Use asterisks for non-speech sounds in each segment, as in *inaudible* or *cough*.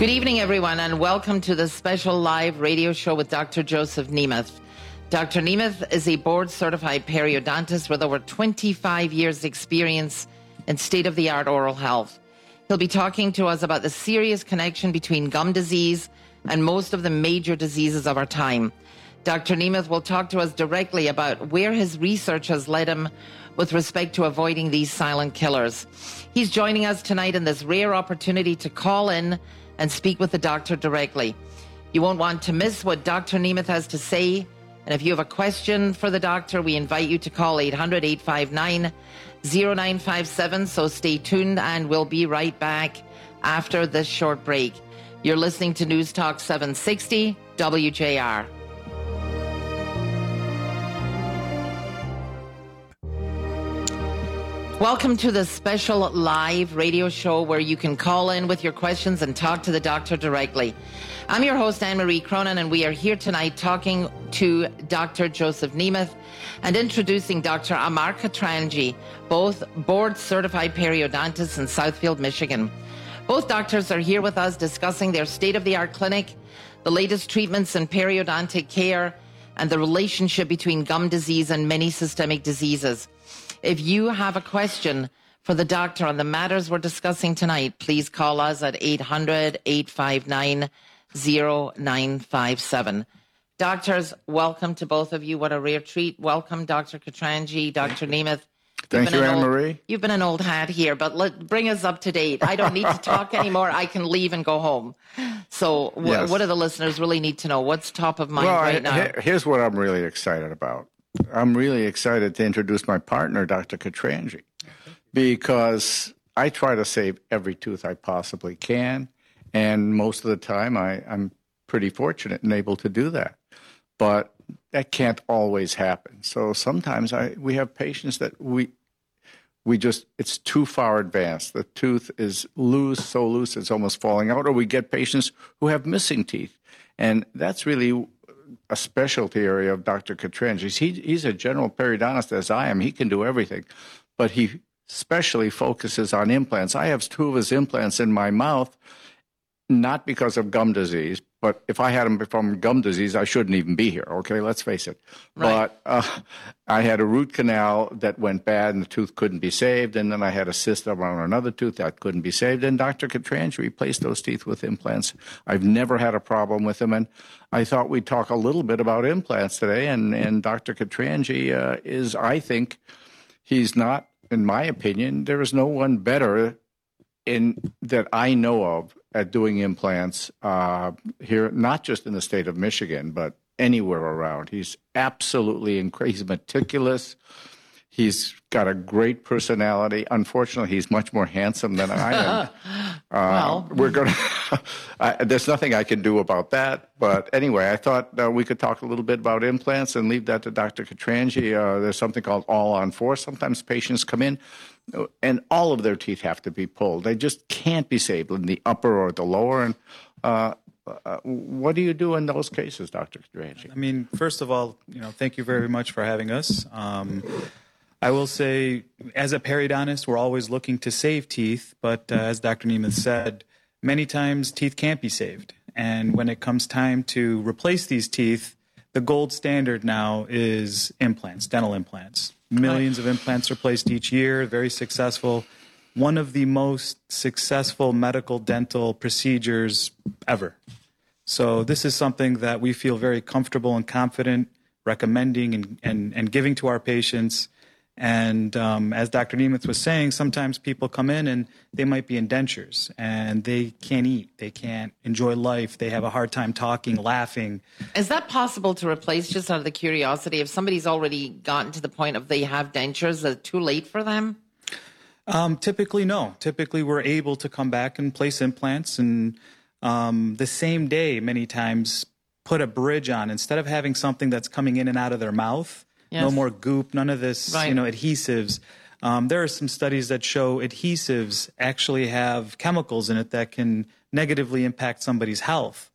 Good evening, everyone, and welcome to the special live radio show with Dr. Joseph Nemeth. Dr. Nemeth is a board certified periodontist with over 25 years' experience in state of the art oral health. He'll be talking to us about the serious connection between gum disease and most of the major diseases of our time. Dr. Nemeth will talk to us directly about where his research has led him with respect to avoiding these silent killers. He's joining us tonight in this rare opportunity to call in and speak with the doctor directly. You won't want to miss what Dr. Nemeth has to say. And if you have a question for the doctor, we invite you to call 800 859 0957. So stay tuned and we'll be right back after this short break. You're listening to News Talk 760 WJR. Welcome to the special live radio show where you can call in with your questions and talk to the doctor directly. I'm your host, Anne Marie Cronin, and we are here tonight talking to Dr. Joseph Nemeth and introducing Dr. Amar Katranji, both board certified periodontists in Southfield, Michigan. Both doctors are here with us discussing their state of the art clinic, the latest treatments in periodontic care, and the relationship between gum disease and many systemic diseases. If you have a question for the doctor on the matters we're discussing tonight, please call us at 800 859 0957. Doctors, welcome to both of you. What a rare treat. Welcome, Dr. Katranji, Dr. Nemeth. Thank you, Anne Marie. You've been an old hat here, but let, bring us up to date. I don't need to talk *laughs* anymore. I can leave and go home. So, Yes. what do the listeners really need to know? What's top of mind Well, right I- now? he- here's what I'm really excited about. I'm really excited to introduce my partner, Dr. Katranji, because I try to save every tooth I possibly can. And most of the time, I, I'm pretty fortunate and able to do that. But that can't always happen. So sometimes I, we have patients that we, we just it's too far advanced. The tooth is loose, so loose it's almost falling out, or we get patients who have missing teeth, and that's really a specialty area of Dr. Katranji's. He, he's a general periodontist as I am. He can do everything, but he specially focuses on implants. I have two of his implants in my mouth, not because of gum disease, but if I had them from gum disease, I shouldn't even be here. Okay, let's face it. Right. But uh, I had a root canal that went bad, and the tooth couldn't be saved. And then I had a cyst around another tooth that couldn't be saved. And Dr. Katranji replaced those teeth with implants. I've never had a problem with them. And I thought we'd talk a little bit about implants today. And and Dr. Katranji uh, is, I think, he's not, in my opinion, there is no one better in that I know of at doing implants uh, here, not just in the state of Michigan, but anywhere around. He's absolutely incredible. He's meticulous. He's got a great personality. Unfortunately, he's much more handsome than I am. *laughs* Well. Uh, we're gonna. *laughs* I, there's nothing I can do about that. But anyway, I thought uh, we could talk a little bit about implants and leave that to Dr. Katranji. Uh, there's something called all on four. Sometimes patients come in, and all of their teeth have to be pulled. They just can't be saved in the upper or the lower. And uh, uh, what do you do in those cases, Dr. Katranji? I mean, first of all, you know, thank you very much for having us. Um, I will say, as a periodontist, we're always looking to save teeth, but uh, as Dr. Nemeth said, many times teeth can't be saved. And when it comes time to replace these teeth, the gold standard now is implants, dental implants. Millions of implants are placed each year, very successful. One of the most successful medical dental procedures ever. So this is something that we feel very comfortable and confident recommending and, and, and giving to our patients. And um, as Dr. Nemeth was saying, sometimes people come in and they might be in dentures and they can't eat, they can't enjoy life, they have a hard time talking, laughing. Is that possible to replace just out of the curiosity? If somebody's already gotten to the point of they have dentures, is it too late for them? Um, typically, no. Typically, we're able to come back and place implants and um, the same day, many times, put a bridge on instead of having something that's coming in and out of their mouth. No more goop, none of this, Right. you know, adhesives. Um, there are some studies that show adhesives actually have chemicals in it that can negatively impact somebody's health.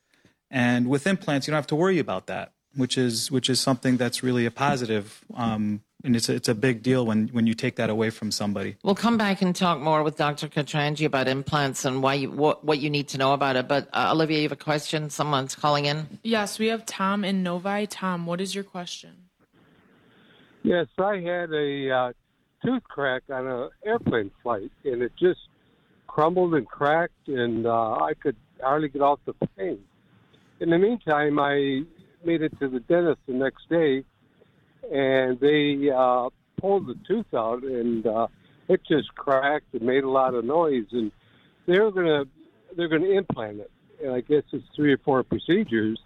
And with implants, you don't have to worry about that, which is which is something that's really a positive. Um, and it's a, it's a big deal when when you take that away from somebody. We'll come back and talk more with Dr. Katranji about implants and why you, what what you need to know about it. But uh, Olivia, you have a question? Someone's calling in. Yes, we have Tom in Novi. Tom, what is your question? Yes, I had a uh, tooth crack on an airplane flight, and it just crumbled and cracked, and uh, I could hardly get off the plane. In the meantime, I made it to the dentist the next day, and they uh, pulled the tooth out, and uh, it just cracked and made a lot of noise. And they're gonna they're gonna implant it, and I guess it's three or four procedures,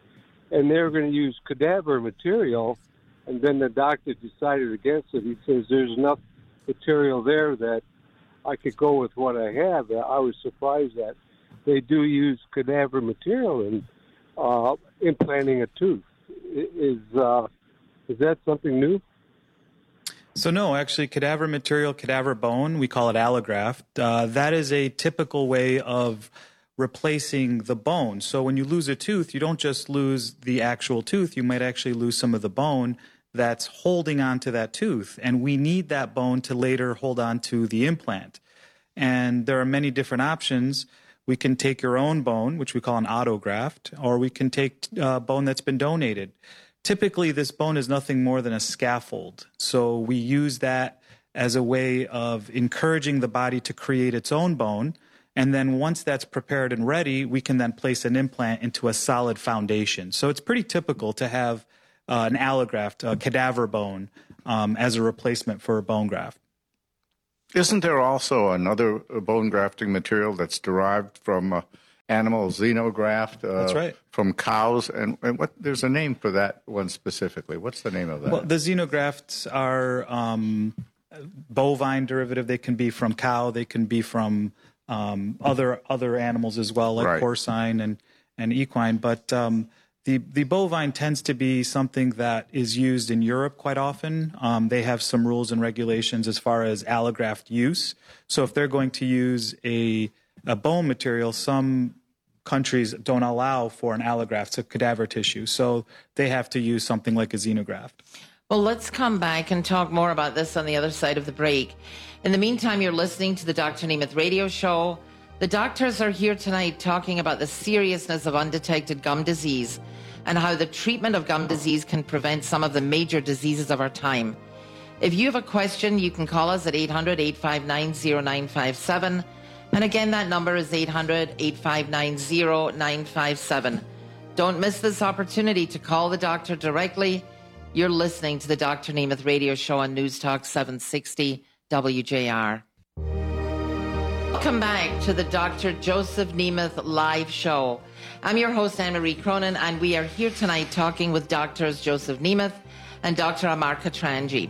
and they're to use cadaver material. And then the doctor decided against it. He says there's enough material there that I could go with what I have. I was surprised that they do use cadaver material in uh, implanting a tooth. Is uh, is that something new? So no, actually, cadaver material, cadaver bone, we call it allograft. Uh, that is a typical way of replacing the bone. So when you lose a tooth, you don't just lose the actual tooth, you might actually lose some of the bone that's holding on to that tooth. And we need that bone to later hold on to the implant. And there are many different options. We can take your own bone, which we call an autograft, or we can take uh, bone that's been donated. Typically, this bone is nothing more than a scaffold. So we use that as a way of encouraging the body to create its own bone. And then once that's prepared and ready, we can then place an implant into a solid foundation. So it's pretty typical to have uh, an allograft, a cadaver bone, um, as a replacement for a bone graft. Isn't there also another bone grafting material that's derived from uh, animal xenograft? Uh, that's right. From cows, and, and, what? There's a name for that one specifically. What's the name of that? Well, the xenografts are um, bovine derivative. They can be from cow. They can be from um, other other animals as well, like right. porcine and and equine. But um, the, the bovine tends to be something that is used in Europe quite often. Um, they have some rules and regulations as far as allograft use. So if they're going to use a, a bone material, some countries don't allow for an allograft, so cadaver tissue. So they have to use something like a xenograft. Well, let's come back and talk more about this on the other side of the break. In the meantime, you're listening to the Dr. Nemeth radio show. The doctors are here tonight talking about the seriousness of undetected gum disease and how the treatment of gum disease can prevent some of the major diseases of our time. If you have a question, you can call us at 800 859 0957. And again, that number is 800 859 0957. Don't miss this opportunity to call the doctor directly. You're listening to the Dr. Nemeth radio show on News Talk 760 WJR. Welcome back to the Dr. Joseph Nemeth live show. I'm your host, Anne Marie Cronin, and we are here tonight talking with doctors Joseph Nemeth and Dr. Amar Katranji,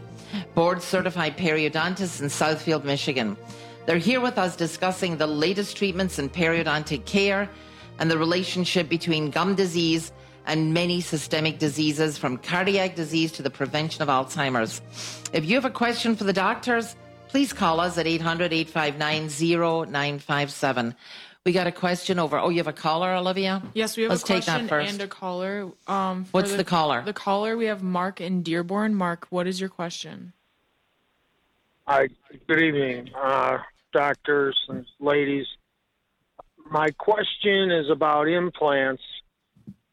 board certified periodontists in Southfield, Michigan. They're here with us discussing the latest treatments in periodontic care and the relationship between gum disease and many systemic diseases, from cardiac disease to the prevention of Alzheimer's. If you have a question for the doctors, please call us at 800 859 0957. We got a question over. Oh, you have a caller, Olivia? Yes, we have Let's a question take that first. and a caller. Um, What's the, the, caller? The caller, we have Mark in Dearborn. Mark, what is your question? Hi, good evening, uh, doctors and ladies. My question is about implants.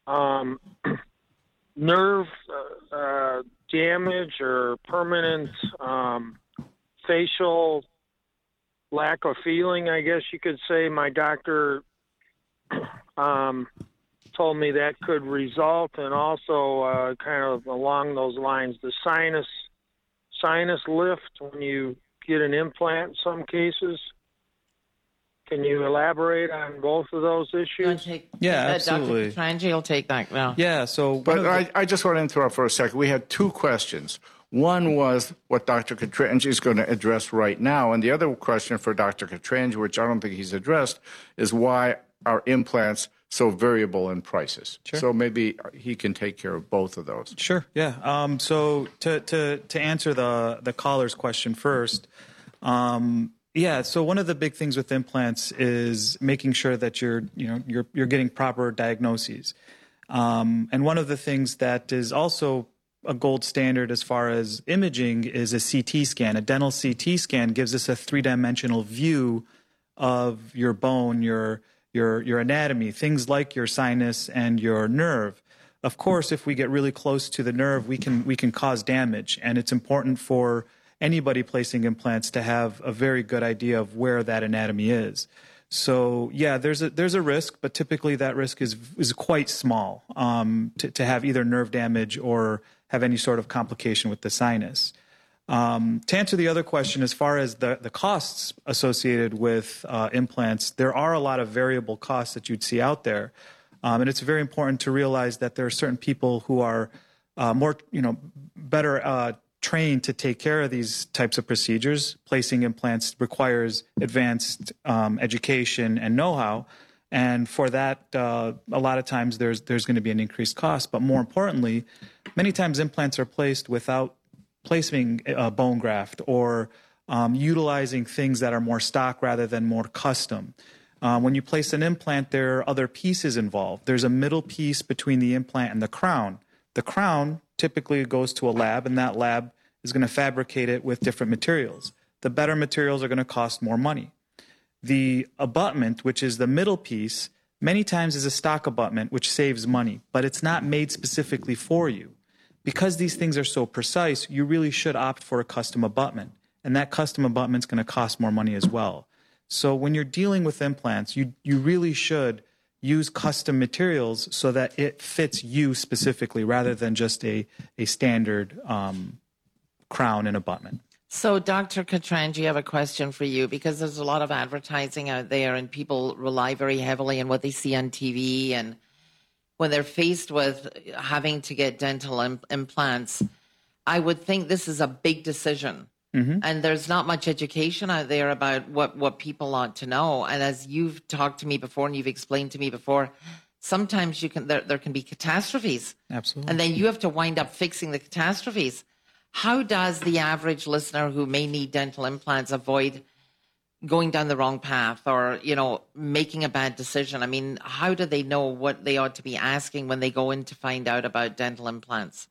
Um, *clears throat* nerve uh, uh, damage or permanent um, facial lack of feeling, I guess you could say. My doctor *clears throat* um, told me that could result, and also uh, kind of along those lines, the sinus sinus lift when you get an implant. In some cases. Can you elaborate on both of those issues? Take, yeah, uh, absolutely. Dr. Katranji will take that now. Yeah, so. But I, I just want to interrupt for a second. We had two questions. One was what Dr. Katranji is going to address right now. And the other question for Dr. Katranji, which I don't think he's addressed, is why are implants so variable in prices? Sure. So maybe he can take care of both of those. Sure, yeah. Um, so to, to, to answer the, the caller's question first, um, yeah. So one of the big things with implants is making sure that you're, you know, you're, you're getting proper diagnoses. Um, and one of the things that is also a gold standard as far as imaging is a CT scan. A dental CT scan gives us a three dimensional view of your bone, your your your anatomy, things like your sinus and your nerve. Of course, if we get really close to the nerve, we can we can cause damage, and it's important for anybody placing implants to have a very good idea of where that anatomy is. So yeah, there's a there's a risk, but typically that risk is is quite small um, to, to have either nerve damage or have any sort of complication with the sinus. Um, to answer the other question, as far as the, the costs associated with uh, implants, there are a lot of variable costs that you'd see out there. Um, and it's very important to realize that there are certain people who are uh, more, you know, better uh, trained to take care of these types of procedures. Placing implants requires advanced um, education and know-how. And for that, uh, a lot of times there's there's going to be an increased cost. But more importantly, many times implants are placed without placing a bone graft or um, utilizing things that are more stock rather than more custom. Uh, when you place an implant, there are other pieces involved. There's a middle piece between the implant and the crown. The crown typically goes to a lab, and that lab is going to fabricate it with different materials. The better materials are going to cost more money. The abutment, which is the middle piece, many times is a stock abutment, which saves money, but it's not made specifically for you because these things are so precise, you really should opt for a custom abutment. And that custom abutment is going to cost more money as well. So when you're dealing with implants, you, you really should use custom materials so that it fits you specifically rather than just a, a standard um, crown and abutment. So, Dr. Katranji, I have a question for you because there's a lot of advertising out there and people rely very heavily on what they see on TV and when they're faced with having to get dental Im- implants, I would think this is a big decision. Mm-hmm. And there's not much education out there about what, what people ought to know. And as you've talked to me before and you've explained to me before, sometimes you can there, there can be catastrophes. Absolutely. And then you have to wind up fixing the catastrophes. How does the average listener who may need dental implants avoid going down the wrong path or you know making a bad decision? I mean how do they know what they ought to be asking when they go in to find out about dental implants?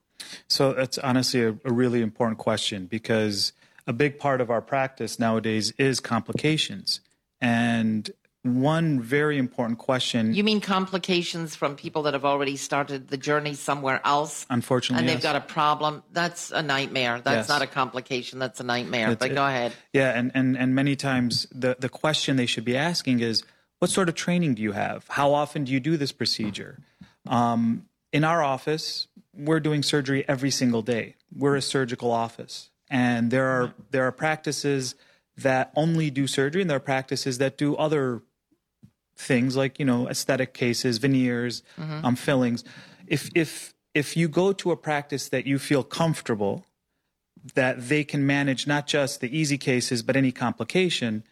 So that's honestly a, a really important question because a big part of our practice nowadays is complications. And one very important question. You mean complications from people that have already started the journey somewhere else? Unfortunately, and they've yes. got a problem. That's a nightmare. That's yes. not a complication. That's a nightmare. It's, but go ahead. Yeah, and, and and many times the the question they should be asking is, what sort of training do you have? How often do you do this procedure? Um, in our office, we're doing surgery every single day. We're a surgical office, and there are there are practices that only do surgery, and there are practices that do other things like you know aesthetic cases, veneers, mm-hmm. um, fillings. If if if you go to a practice that you feel comfortable that they can manage not just the easy cases but any complication,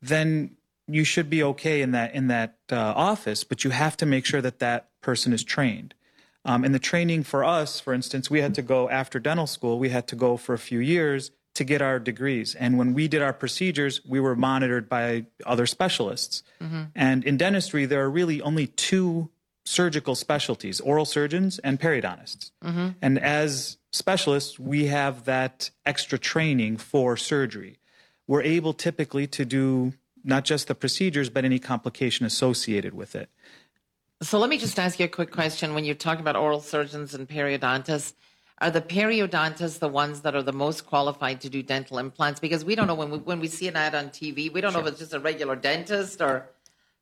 then you should be okay in that in that uh, office. But you have to make sure that that person is trained. Um, and the training for us, for instance, we had to go after dental school. We had to go for a few years to get our degrees. And when we did our procedures, we were monitored by other specialists. Mm-hmm. And in dentistry, there are really only two surgical specialties oral surgeons and periodontists. Mm-hmm. And as specialists, we have that extra training for surgery. We're able typically to do not just the procedures, but any complication associated with it. So let me just ask you a quick question. When you're talking about oral surgeons and periodontists, are the periodontists the ones that are the most qualified to do dental implants? Because we don't know when we when we see an ad on TV, we don't sure. know if it's just a regular dentist or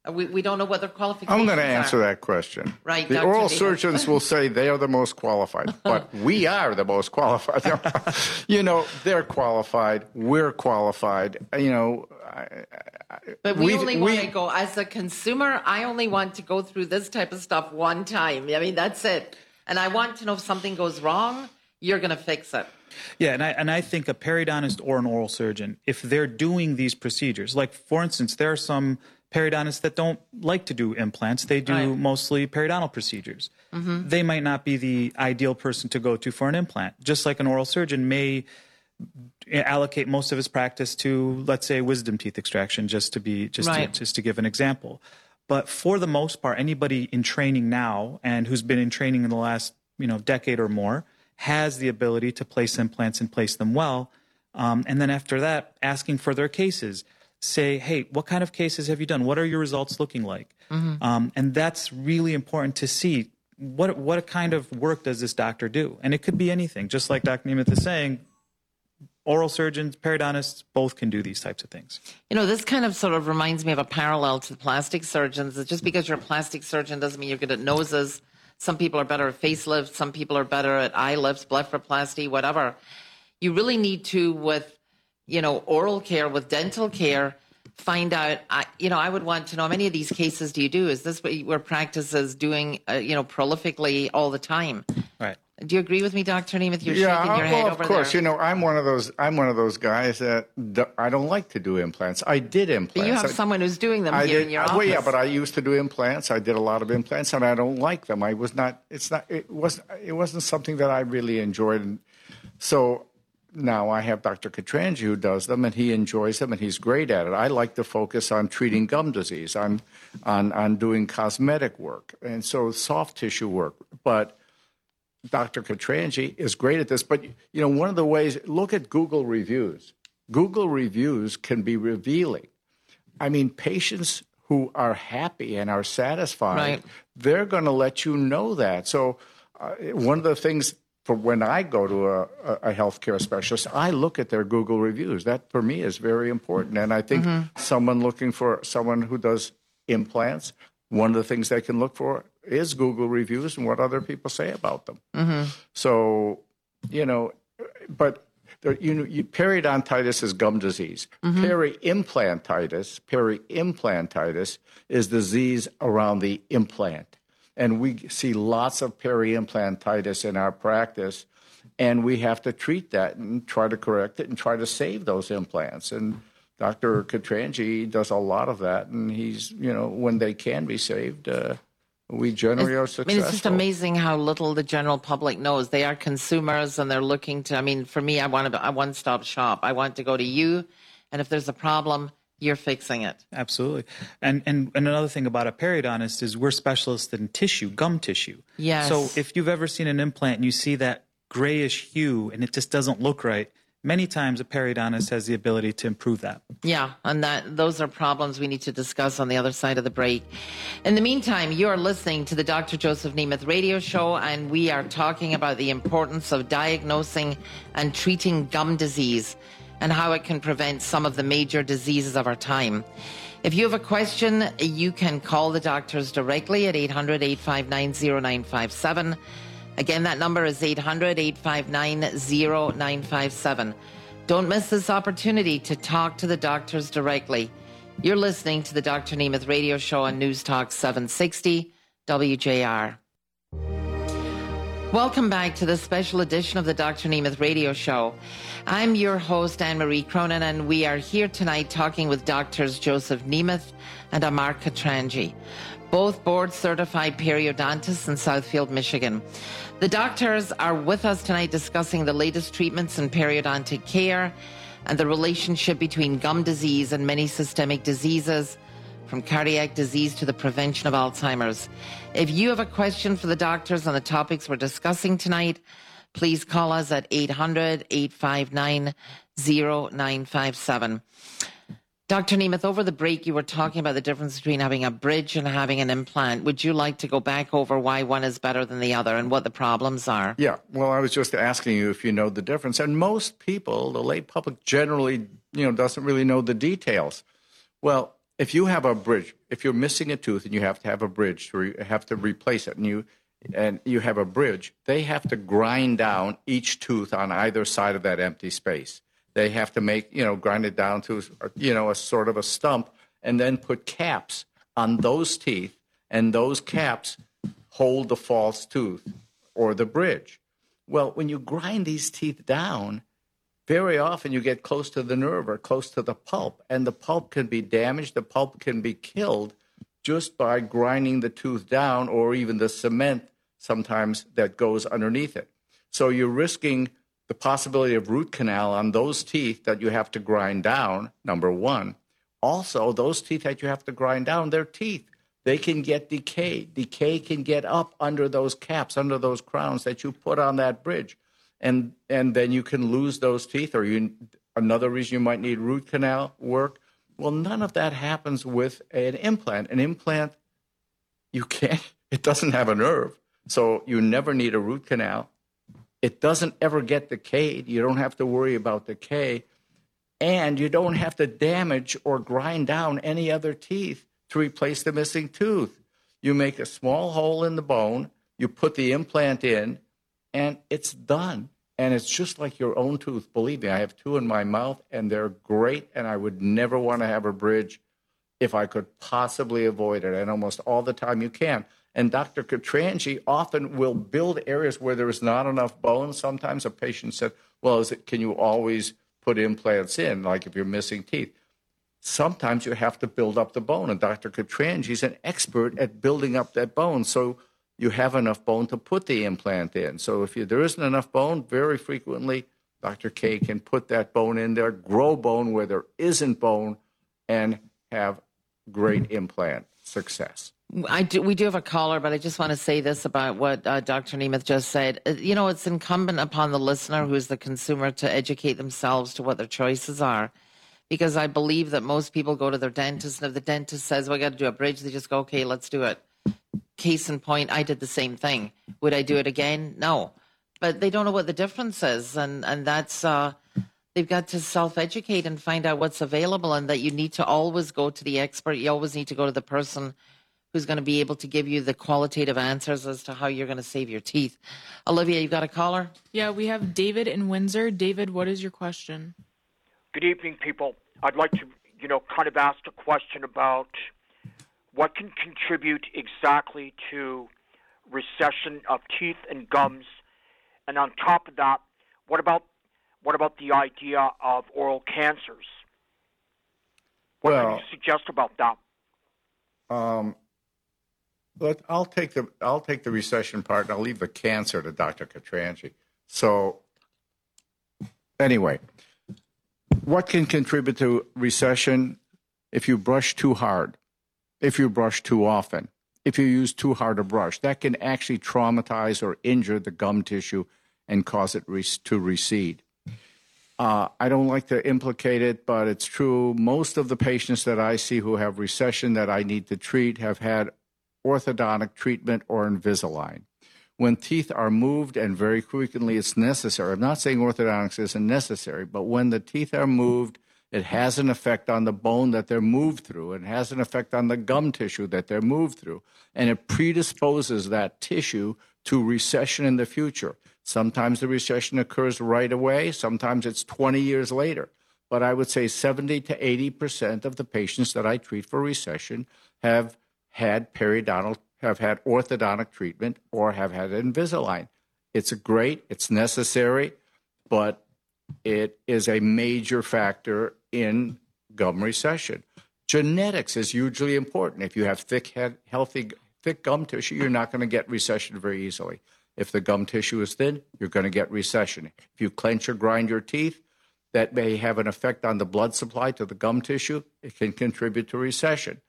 uh, we, we don't know what their qualifications are. I'm going to answer are. that question. Right. The Dr. oral Davis. surgeons will say they are the most qualified, *laughs* but we are the most qualified. *laughs* you know, they're qualified. We're qualified. You know, I, I, but we, we only we, want to go as a consumer. I only want to go through this type of stuff one time. I mean, that's it and I want to know if something goes wrong, you're going to fix it. Yeah, and I and I think a periodontist or an oral surgeon, if they're doing these procedures, like for instance, there are some periodontists that don't like to do implants; they do right. mostly periodontal procedures. Mm-hmm. They might not be the ideal person to go to for an implant. Just like an oral surgeon may allocate most of his practice to, let's say, wisdom teeth extraction, just to be just right. to, just to give an example. But for the most part, anybody in training now and who's been in training in the last you know decade or more has the ability to place implants and place them well. Um, and then after that, asking for their cases. Say, hey, what kind of cases have you done? What are your results looking like? Mm-hmm. Um, and that's really important to see. What what kind of work does this doctor do? And it could be anything. Just like Dr. Nemeth is saying, oral surgeons, periodontists, both can do these types of things. You know, this kind of sort of reminds me of a parallel to plastic surgeons. Just because you're a plastic surgeon doesn't mean you're good at noses. Some people are better at facelifts. Some people are better at eye lifts, blepharoplasty, whatever. You really need to, with, you know, oral care, with dental care, find out, I, you know, I would want to know how many of these cases do you do? Is this what your practice is doing, uh, you know, prolifically all the time? Right. Do you agree with me, Dr. Nemeth? You're yeah, shaking your well, head of over course. there. You know, I'm one of those. I'm one of those guys that d- I don't like to do implants. I did implants. but you have I, someone who's doing them I here did. in your office. well, yeah, but I used to do implants. I did a lot of implants, and I don't like them. I was not. It's not. It wasn't. It wasn't something that I really enjoyed. And so now I have Dr. Katranji who does them, and he enjoys them, and he's great at it. I like to focus on treating gum disease. I'm on on doing cosmetic work, and so soft tissue work, but. Dr. Katranji is great at this, but you know, one of the ways look at Google reviews. Google reviews can be revealing. I mean, patients who are happy and are satisfied, Right. they're going to let you know that. So, uh, one of the things for when I go to a, a, a healthcare specialist, I look at their Google reviews. That for me is very important. And I think someone looking for someone who does implants, one of the things they can look for is Google reviews and what other people say about them. So, you know, but there, you know, you, periodontitis is gum disease. Peri-implantitis, peri-implantitis is disease around the implant, and we see lots of peri-implantitis in our practice, and we have to treat that and try to correct it and try to save those implants. And Dr. Katranji does a lot of that, and he's you know when they can be saved. Uh, we generally are successful. I mean, it's just amazing how little the general public knows. They are consumers and they're looking to. I mean, for me, I want a, a one-stop shop. I want to go to you, and if there's a problem, you're fixing it. Absolutely. And, and and another thing about a periodontist is we're specialists in tissue, gum tissue. Yes. So if you've ever seen an implant and you see that grayish hue and it just doesn't look right, many times a periodontist has the ability to improve that. Yeah, and that those are problems we need to discuss on the other side of the break. In the meantime, you are listening to the Dr. Joseph Nemeth radio show, and we are talking about the importance of diagnosing and treating gum disease and how it can prevent some of the major diseases of our time. If you have a question, you can call the doctors directly at 800 859 0957. Again, that number is 800 859 0957. Don't miss this opportunity to talk to the doctors directly. You're listening to the Dr. Nemeth radio show on News Talk 760 WJR. Welcome back to this special edition of the Dr. Nemeth radio show. I'm your host, Anne Marie Cronin, and we are here tonight talking with doctors Joseph Nemeth and Amar Katranji, both board certified periodontists in Southfield, Michigan. The doctors are with us tonight discussing the latest treatments in periodontic care and the relationship between gum disease and many systemic diseases from cardiac disease to the prevention of Alzheimer's. If you have a question for the doctors on the topics we're discussing tonight, please call us at 800 859 0957. Dr. Nemeth, over the break, you were talking about the difference between having a bridge and having an implant. Would you like to go back over why one is better than the other and what the problems are? Yeah, well, I was just asking you if you know the difference, and most people, the lay public, generally, you know, doesn't really know the details. Well, if you have a bridge, if you're missing a tooth and you have to have a bridge to re- have to replace it, and you and you have a bridge, they have to grind down each tooth on either side of that empty space. They have to make you know grind it down to you know a sort of a stump, and then put caps on those teeth, and those caps hold the false tooth or the bridge. Well, when you grind these teeth down, very often you get close to the nerve or close to the pulp, and the pulp can be damaged, the pulp can be killed just by grinding the tooth down or even the cement sometimes that goes underneath it. So you're risking the possibility of root canal on those teeth that you have to grind down, number one. Also, those teeth that you have to grind down, they're teeth. They can get decayed. Decay can get up under those caps, under those crowns that you put on that bridge. and and then you can lose those teeth, or you another reason you might need root canal work. Well, none of that happens with an implant. An implant, you can't. *laughs* It doesn't have a nerve, so you never need a root canal. It doesn't ever get decayed. You don't have to worry about decay, and you don't have to damage or grind down any other teeth to replace the missing tooth. You make a small hole in the bone, you put the implant in, and it's done. And it's just like your own tooth. Believe me, I have two in my mouth, and they're great, and I would never want to have a bridge if I could possibly avoid it. And almost all the time you can. And Dr. Katranji often will build areas where there is not enough bone. Sometimes a patient said, Well, it, can you always put implants in, like if you're missing teeth? Sometimes you have to build up the bone. And Dr. Katranji is an expert at building up that bone. So you have enough bone to put the implant in. So if you, there isn't enough bone, very frequently Dr. K can put that bone in there, grow bone where there isn't bone, and have great implant success. I do, we do have a caller, but I just want to say this about what uh, Dr. Nemeth just said. Uh, you know, it's incumbent upon the listener, who is the consumer, to educate themselves to what their choices are. Because I believe that most people go to their dentist, and if the dentist says, well, I got to do a bridge, they just go, okay, let's do it case in point, I did the same thing. Would I do it again? No. But they don't know what the difference is. And, and that's, uh, they've got to self educate and find out what's available and that you need to always go to the expert. You always need to go to the person who's going to be able to give you the qualitative answers as to how you're going to save your teeth. Olivia, you've got a caller? Yeah, we have David in Windsor. David, what is your question? Good evening, people. I'd like to, you know, kind of ask a question about what can contribute exactly to recession of teeth and gums? And on top of that, what about what about the idea of oral cancers? What well, can you suggest about that? Um, but I'll take the I'll take the recession part, and I'll leave the cancer to Dr. Katranji. So, anyway, what can contribute to recession if you brush too hard? if you brush too often, if you use too hard a brush. That can actually traumatize or injure the gum tissue and cause it re- to recede. Uh, I don't like to implicate it, but it's true. Most of the patients that I see who have recession that I need to treat have had orthodontic treatment or Invisalign. When teeth are moved, and very frequently it's necessary, I'm not saying orthodontics isn't necessary, but when the teeth are moved, it has an effect on the bone that they're moved through. It has an effect on the gum tissue that they're moved through. And it predisposes that tissue to recession in the future. Sometimes the recession occurs right away, sometimes it's 20 years later. But I would say 70 to 80% of the patients that I treat for recession have had periodontal, have had orthodontic treatment or have had Invisalign. It's great, it's necessary, but it is a major factor in gum recession. Genetics is hugely important. If you have thick, head, healthy, thick gum tissue, you're not going to get recession very easily. If the gum tissue is thin, you're going to get recession. If you clench or grind your teeth, that may have an effect on the blood supply to the gum tissue. It can contribute to recession.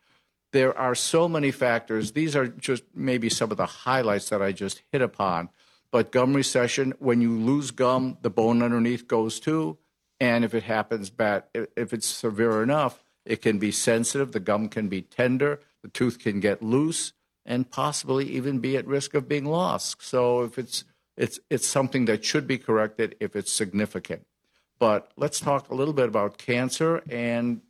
There are so many factors. These are just maybe some of the highlights that I just hit upon. But gum recession, when you lose gum, the bone underneath goes too. And if it happens bad, if it's severe enough, it can be sensitive. The gum can be tender. The tooth can get loose and possibly even be at risk of being lost. So if it's it's it's something that should be corrected if it's significant. But let's talk a little bit about cancer and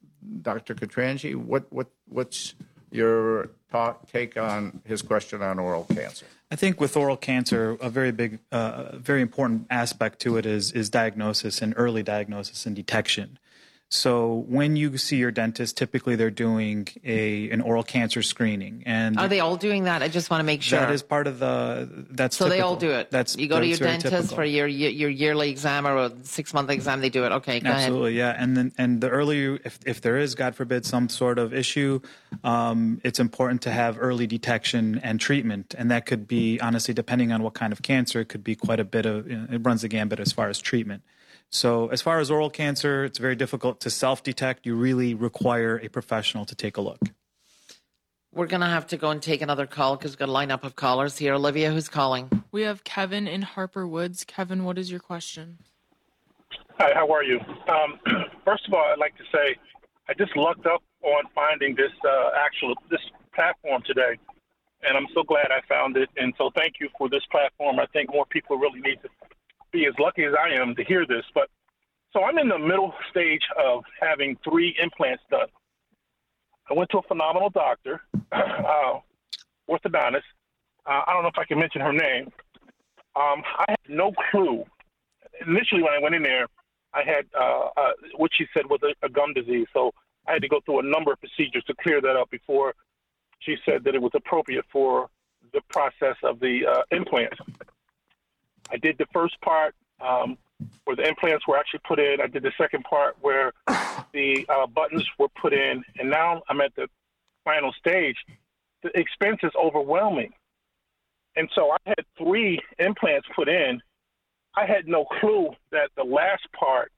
Dr. Katranji. What what what's your talk, take on his question on oral cancer? I think with oral cancer, a very big, uh, very important aspect to it is is diagnosis and early diagnosis and detection. So when you see your dentist, typically they're doing a an oral cancer screening. And are they all doing that? I just want to make sure that is part of the. That's so typical. they all do it. That's you go to your dentist typical. for your your yearly exam or a six month exam. They do it. Okay, absolutely, ahead. yeah. And then and the earlier, if if there is, God forbid, some sort of issue, um, it's important to have early detection and treatment. And that could be honestly, depending on what kind of cancer, it could be quite a bit of. You know, it runs the gambit as far as treatment. So, as far as oral cancer, it's very difficult to self detect. You really require a professional to take a look. We're going to have to go and take another call because we've got a lineup of callers here. Olivia, who's calling? We have Kevin in Harper Woods. Kevin, what is your question? Hi, how are you? Um, *clears throat* first of all, I'd like to say I just lucked up on finding this uh, actual this platform today, and I'm so glad I found it. And so, thank you for this platform. I think more people really need to be as lucky as I am to hear this. But so I'm in the middle stage of having three implants done. I went to a phenomenal doctor, *clears throat* uh, orthodontist. Uh, I don't know if I can mention her name. Um, I had no clue. Initially, when I went in there, I had uh, uh, what she said was a, a gum disease. So I had to go through a number of procedures to clear that up before she said that it was appropriate for the process of the uh, implants. I did the first part um, where the implants were actually put in. I did the second part where *coughs* the uh, buttons were put in, and now I'm at the final stage. The expense is overwhelming, and so I had three implants put in. I had no clue that the last part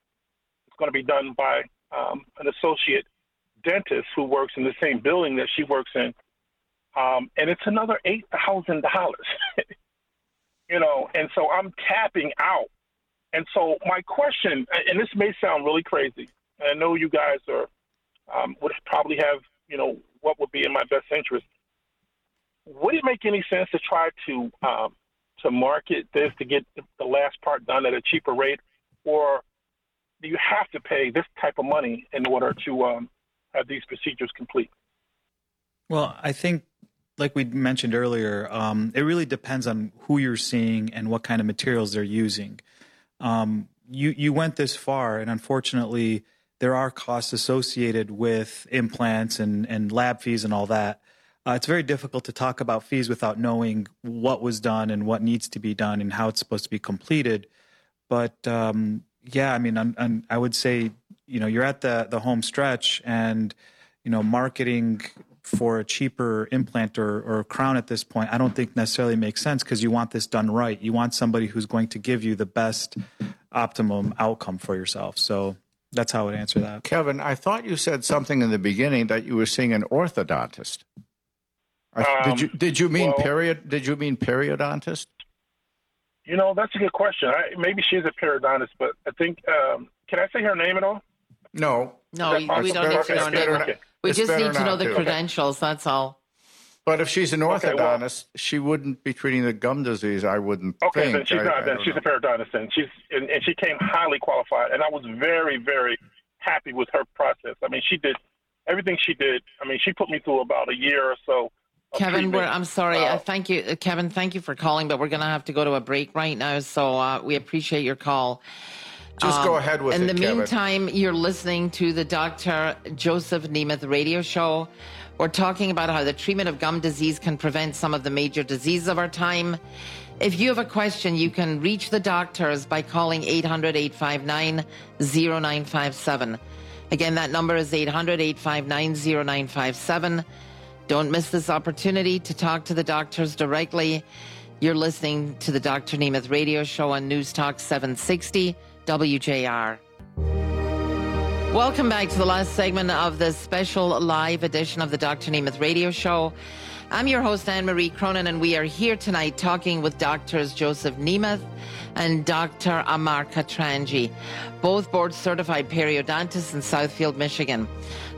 is going to be done by um, an associate dentist who works in the same building that she works in, um, and it's another eight thousand dollars. *laughs* you know, and so I'm tapping out. And so my question, and this may sound really crazy, and I know you guys are um, would probably have, you know, what would be in my best interest. Would it make any sense to try to um, to market this to get the last part done at a cheaper rate, or do you have to pay this type of money in order to um, have these procedures complete? Well, I think, like we mentioned earlier, um, it really depends on who you're seeing and what kind of materials they're using. Um, you you went this far, and unfortunately, there are costs associated with implants and and lab fees and all that. Uh, it's very difficult to talk about fees without knowing what was done and what needs to be done and how it's supposed to be completed. But um, yeah, I mean, I'm, I'm, i would say, you know, you're at the the home stretch, and you know, marketing for a cheaper implant or, or crown at this point, I don't think necessarily makes sense because you want this done right. You want somebody who's going to give you the best optimum outcome for yourself. So that's how I would answer that. Kevin, I thought you said something in the beginning that you were seeing an orthodontist. I, did you did you mean Um, well- period? Did you mean periodontist? You know, that's a good question. I, maybe she's a periodontist, but I think, um, can I say her name at all? No, No, we we don't Okay, need to know okay, name. okay. We It's just need to know the to. credentials. That's all. but if she's an Okay, well- orthodontist, she wouldn't be treating the gum disease. I wouldn't Okay, think. then she's I- not. I then she's know. a periodontist. Then she's and, and she came highly qualified, and I was very, very happy with her process. I mean, she did everything she did. I mean, she put me through about a year or so. Kevin, we're. I'm sorry. Uh, Uh, thank you, uh, Kevin. Thank you for calling, but we're going to have to go to a break right now. So uh, we appreciate your call. Just go ahead with Um, In it, the Kevin. meantime, you're listening to the Dr. Joseph Nemeth radio show. We're talking about how the treatment of gum disease can prevent some of the major diseases of our time. If you have a question, you can reach the doctors by calling 800 859 0957. Again, that number is 800 859 0957. Don't miss this opportunity to talk to the doctors directly. You're listening to the Dr. Nemeth radio show on News Talk 760 WJR. Welcome back to the last segment of this special live edition of the Dr. Nemeth radio show. I'm your host, Anne Marie Cronin, and we are here tonight talking with doctors Joseph Nemeth and Dr. Amar Katranji, both board certified periodontists in Southfield, Michigan.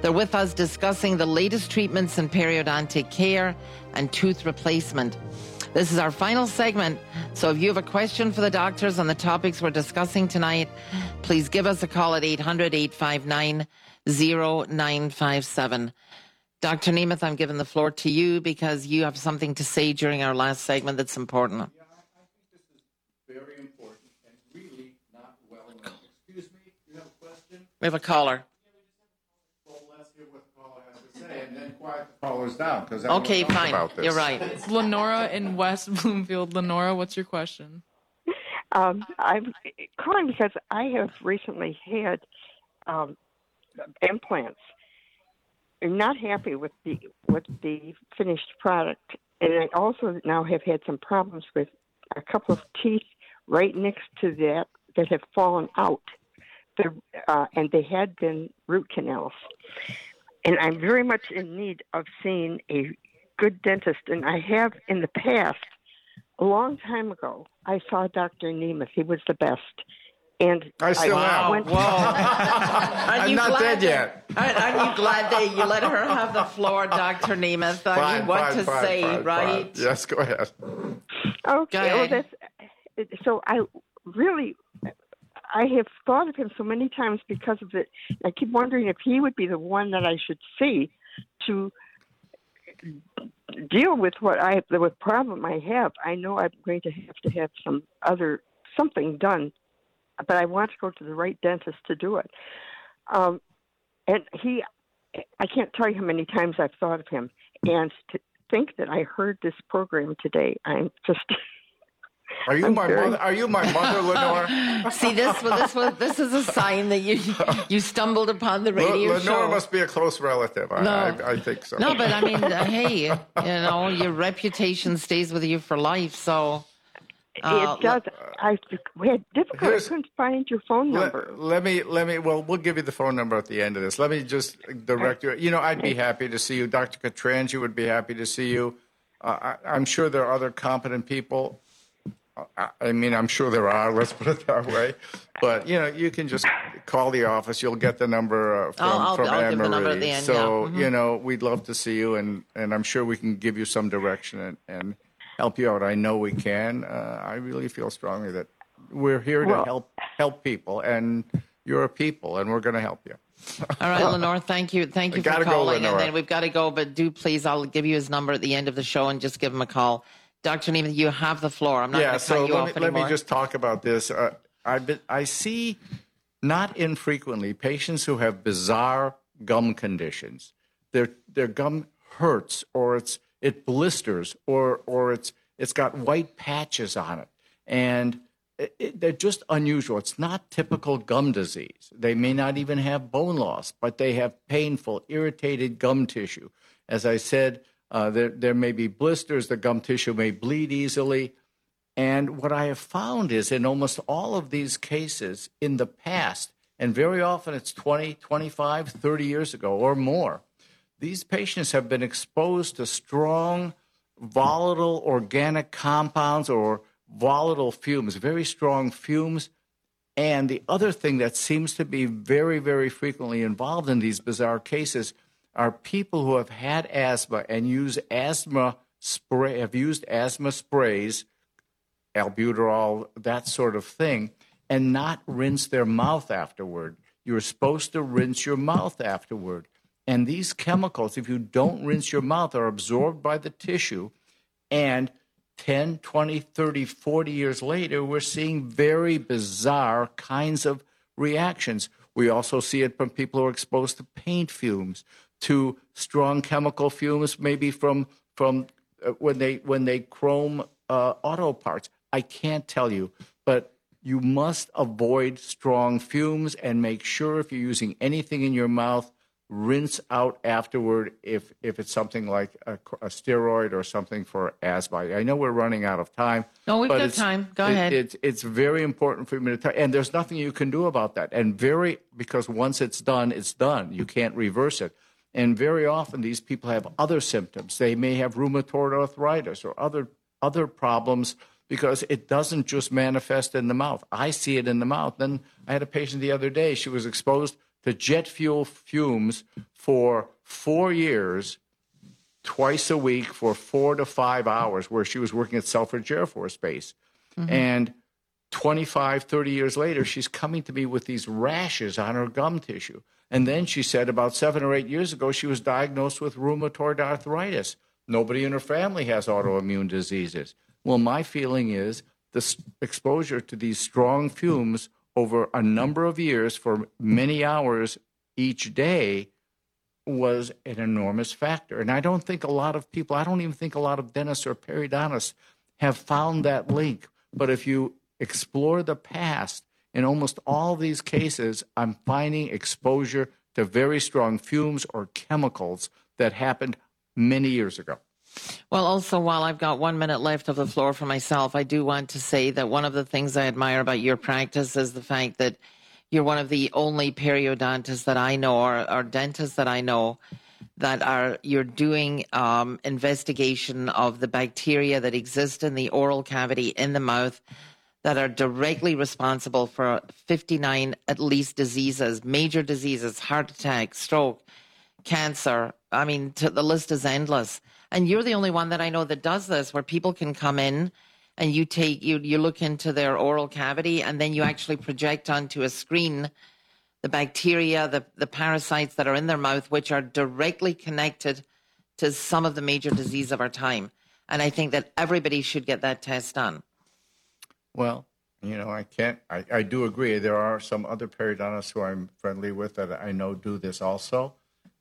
They're with us discussing the latest treatments in periodontic care and tooth replacement. This is our final segment. So if you have a question for the doctors on the topics we're discussing tonight, please give us a call at 800 859 0957. Dr. Nemeth, I'm giving the floor to you because you have something to say during our last segment that's important. Very important and really not well known. Excuse me, you have a question? We have a caller. Well, let's hear what the caller has to say, and then quiet the callers down because Okay, fine. About this. You're right. It's Lenora in West *laughs* Bloomfield. Lenora, what's your question? Um, I'm calling because I have recently had um, implants. I'm not happy with the with the finished product, and I also now have had some problems with a couple of teeth right next to that that have fallen out. The, uh, and they had been root canals. And I'm very much in need of seeing a good dentist, and I have in the past, a long time ago, I saw Dr. Nemeth. He was the best. And I still am. went- Whoa. *laughs* Aren't I'm you not glad dead that- yet. Aren't, aren't you glad that you let her have the floor, *laughs* Dr. Nemeth? Uh, Are Fine, you what fine, to fine, say, fine, right? fine. Yes, go ahead. Okay, Go well, ahead. that's so. I really, I have thought of him so many times because of it. I keep wondering if he would be the one that I should see to deal with what I the problem I have. I know I'm going to have to have some other something done, but I want to go to the right dentist to do it. Um, and he, I can't tell you how many times I've thought of him, and to think that I heard this program today, I'm just. *laughs* Are you I'm my very- mother? Are you my mother, *laughs* Lenore? See, this was this was this is a sign that you you stumbled upon the radio Lenore show. must be a close relative. I, No. I, I think so. No, but I mean, uh, hey, you know, your reputation stays with you for life. So, uh, it does. I we had difficulty. I couldn't find your phone number. Let, let me let me. Well, we'll give you the phone number at the end of this. Let me just direct you. You know, I'd be happy to see you. Dr. Katranji would be happy to see you. Uh, I, I'm sure there are other competent people. I, I mean, I'm sure there are. *laughs* Let's put it that way. But you know, you can just call the office. You'll get the number uh, from I'll- I'll- from I'll Anne give the number at Marie. end, so yeah. Mhm. you know, we'd love to see you, and and I'm sure we can give you some direction and, and help you out. I know we can. Uh, I really feel strongly that we're here to help help people, and you're a people, and we're going to help you. *laughs* all right, Lenore, thank you, thank you for Gotta go, calling, and Lenore. then we've got to go. But do please, I'll give you his number at the end of the show, and just give him a call. Dr. Nemeth, you have the floor. I'm not yeah. going to So cut you let off me, let me just talk about this. Uh, I been, I see not infrequently patients who have bizarre gum conditions. Their their gum hurts, or it's it blisters, or or it's it's got white patches on it, and it, it- they're just unusual. It's not typical gum disease. They may not even have bone loss, but they have painful, irritated gum tissue. As I said, uh, there there may be blisters. The gum tissue may bleed easily. And what I have found is in almost all of these cases in the past, and very often it's 20, 25, 30 years ago or more, these patients have been exposed to strong, volatile organic compounds or volatile fumes, very strong fumes. And the other thing that seems to be very, very frequently involved in these bizarre cases are people who have had asthma and use asthma spray, have used asthma sprays albuterol, that sort of thing, and not rinse their mouth afterward. You're supposed to rinse your mouth afterward. And these chemicals, if you don't rinse your mouth, are absorbed by the tissue. And 10, 20, 30, 40 years later, we're seeing very bizarre kinds of reactions. We also see it from people who are exposed to paint fumes, to strong chemical fumes, maybe from from uh, when they when they chrome uh, auto parts. I can't tell you, but you must avoid strong fumes and make sure if you're using anything in your mouth, rinse out afterward if if it's something like a, a steroid or something for asthma. I know we're running out of time. No, we've got time. Go it- ahead. It's it's very important for me to tell, and there's nothing you can do about that. And very because once it's done, it's done. You can't reverse it. And very often these people have other symptoms. They may have rheumatoid arthritis or other other problems because it doesn't just manifest in the mouth. I see it in the mouth. Then I had a patient the other day. She was exposed to jet fuel fumes for four years twice a week for four to five hours where she was working at Selfridge Air Force Base. Mm-hmm. And 25, 30 years later, she's coming to me with these rashes on her gum tissue. And then she said about seven or eight years ago, she was diagnosed with rheumatoid arthritis. Nobody in her family has autoimmune diseases. Well, my feeling is the exposure to these strong fumes over a number of years for many hours each day was an enormous factor. And I don't think a lot of people, I don't even think a lot of dentists or periodontists have found that link. But if you explore the past, in almost all these cases, I'm finding exposure to very strong fumes or chemicals that happened many years ago. Well, also, while I've got one minute left of the floor for myself, I do want to say that one of the things I admire about your practice is the fact that you're one of the only periodontists that I know, or, or dentists that I know, that are you're doing um, investigation of the bacteria that exist in the oral cavity in the mouth that are directly responsible for 59 at least diseases, major diseases, heart attack, stroke, cancer. I mean, the list is endless. And you're the only one that I know that does this, where people can come in and you take you you look into their oral cavity and then you actually project onto a screen the bacteria, the, the parasites that are in their mouth, which are directly connected to some of the major disease of our time. And I think that everybody should get that test done. Well, you know, I can't, I, I do agree. There are some other periodontists who I'm friendly with that I know do this also.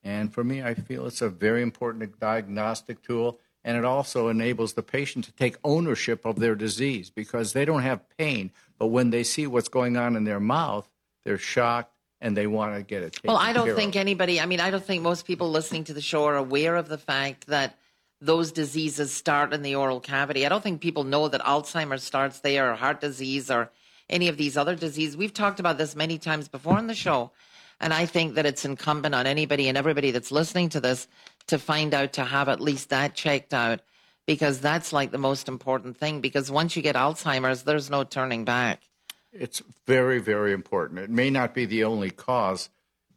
And for me, I feel it's a very important diagnostic tool. And it also enables the patient to take ownership of their disease because they don't have pain. But when they see what's going on in their mouth, they're shocked and they want to get it taken. Well, I don't think of. anybody, I mean, I don't think most people listening to the show are aware of the fact that those diseases start in the oral cavity. I don't think people know that Alzheimer's starts there or heart disease or any of these other diseases. We've talked about this many times before on the show. And I think that it's incumbent on anybody and everybody that's listening to this to find out to have at least that checked out because that's like the most important thing. Because once you get Alzheimer's, there's no turning back. It's very, very important. It may not be the only cause,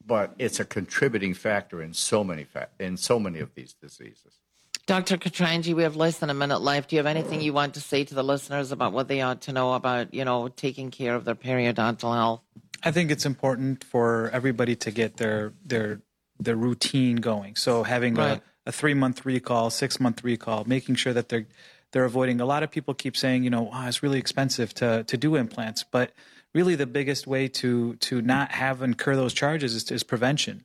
but it's a contributing factor in so many fa- in so many of these diseases. Dr. Katranji, we have less than a minute left. Do you have anything you want to say to the listeners about what they ought to know about, you know, taking care of their periodontal health? I think it's important for everybody to get their their their routine going. So having Right. a, a three month recall, six month recall, making sure that they're they're avoiding. A lot of people keep saying, you know, oh, it's really expensive to to do implants, but really the biggest way to to not have incur those charges is, is prevention.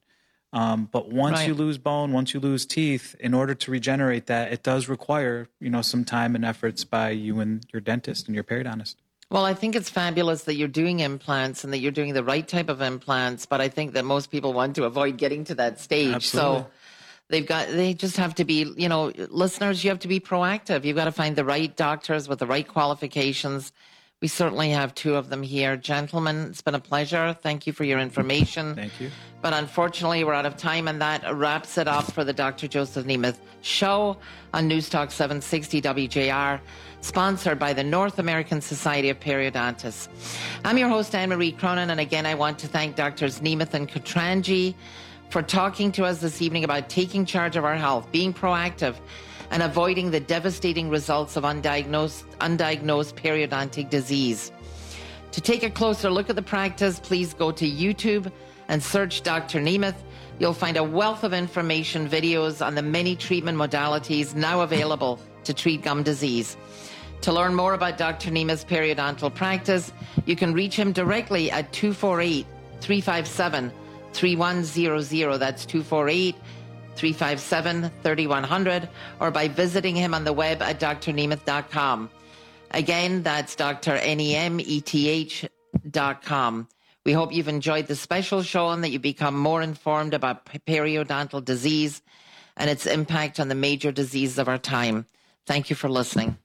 Um, but once Right. you lose bone, once you lose teeth, in order to regenerate that, it does require you know some time and efforts by you and your dentist and your periodontist. Well, I think it's fabulous that you're doing implants and that you're doing the right type of implants, but I think that most people want to avoid getting to that stage. Absolutely. So they've got they just have to be, you know, listeners, you have to be proactive. You've got to find the right doctors with the right qualifications. We certainly have two of them here. Gentlemen, it's been a pleasure. Thank you for your information. Thank you. But unfortunately, we're out of time, and that wraps it up for the Dr. Joseph Nemeth show on News Talk 760 WJR, sponsored by the North American Society of Periodontists. I'm your host, Anne Marie Cronin, and again, I want to thank Drs. Nemeth and Katranji for talking to us this evening about taking charge of our health, being proactive, and avoiding the devastating results of undiagnosed, undiagnosed periodontic disease. To take a closer look at the practice, please go to YouTube and search Dr. Nemeth. You'll find a wealth of information, videos on the many treatment modalities now available to treat gum disease. To learn more about Dr. Nemeth's periodontal practice, you can reach him directly at 248 357 3100. That's 248 357 3100, or by visiting him on the web at drnemeth.com. Again, that's drnemeth dot com. We hope you've enjoyed the special show and that you become more informed about periodontal disease and its impact on the major diseases of our time. Thank you for listening.